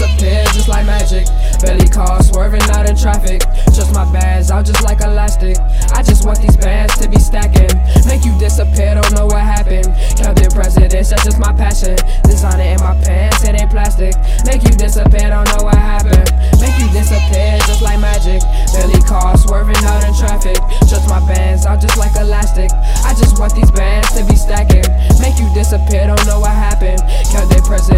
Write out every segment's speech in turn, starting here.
disappear just like magic. Belly car swerving out in traffic. Just my bands out just like elastic. I just want these bands to be stacking. Make you disappear, don't know what happened. Captain presidents, that's just my passion. Designer in my pants, it ain't plastic. Make you disappear, don't know what happened. Make you disappear just like magic. Belly car swerving out in traffic. Just my bands out just like elastic. I just want these bands to be stacking. Make you disappear, don't know what happened. Their presidents,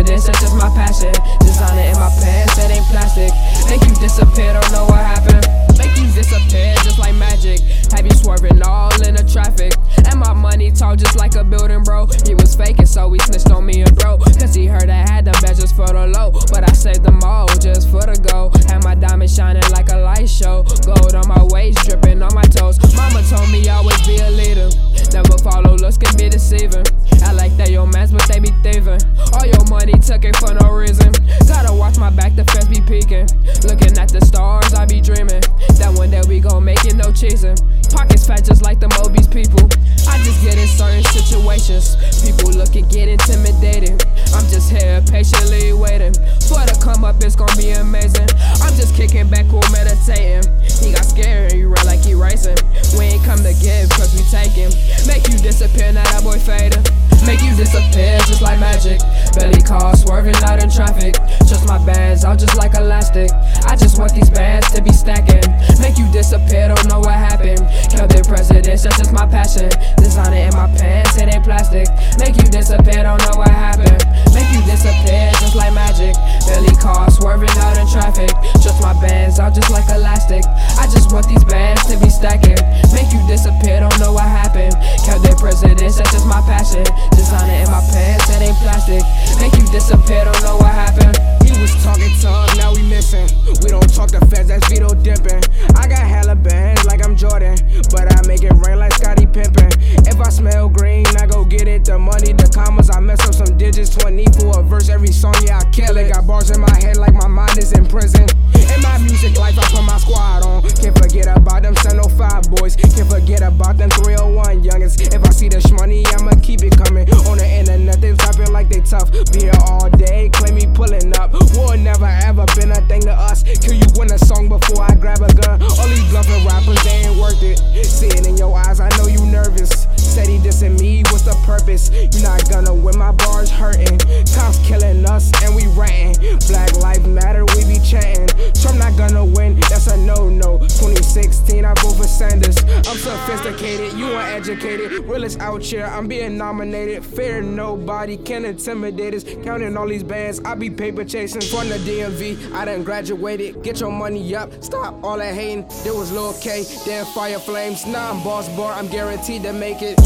light show. Gold on my waist, dripping on my toes. Mama told me always be a leader. Never follow looks can be deceiving. I like that your mans, but they be thieving. All your money it for no reason. Gotta watch my back, the fence be peeking. Looking at the stars, I be dreaming. That one day we gon' make it, no cheesing. Pockets fat just like the Mobies people. I just get in certain situations. People looking, get intimidated. I'm just here patiently waiting for the come up, it's gonna be amazing. Kicking back, cool, meditating. He got scared, and he run like he racing. We ain't come to give, cause we taking. Make you disappear, now that boy fading. Make you disappear just like magic. Belly car swerving out in traffic. Just my bands, I'm just like elastic. I just want these bands to be stacking. I just want these bands to be stacking. Make you disappear, don't know what happened. Kill their presidents, that's just my passion. Designer in my pants, that ain't plastic. Make you disappear, don't know what happened. He was talking tough, now we missing. We don't talk the feds, that's Vito dipping. I got hella bands like I'm Jordan, but I make it rain like Scottie Pippen. If I smell green, I go get it. The money, the commas, I mess up some digits. 20 for a verse, every song, yeah, I kill it. Got bars in my head like my mind is in prison. 301 youngins. If I see the shmoney, I'ma keep it coming. On the internet, they rapping like they tough. Be here all day, claim me pulling up. War never ever been a thing to us. Kill you win a song before I grab a gun. All these bluffing rappers, they ain't worth it. See it in your eyes, I know you nervous. Steady dissing me, what's the purpose? You're not gonna win, my bars hurting. I'm sophisticated, you uneducated. Realest out here, I'm being nominated. Fear nobody can intimidate us. Counting all these bands, I be paper chasing. From the DMV, I done graduated. Get your money up, stop all that hating. There was Lil K, then Fire Flames. Now I'm Bo$$Barr, I'm guaranteed to make it.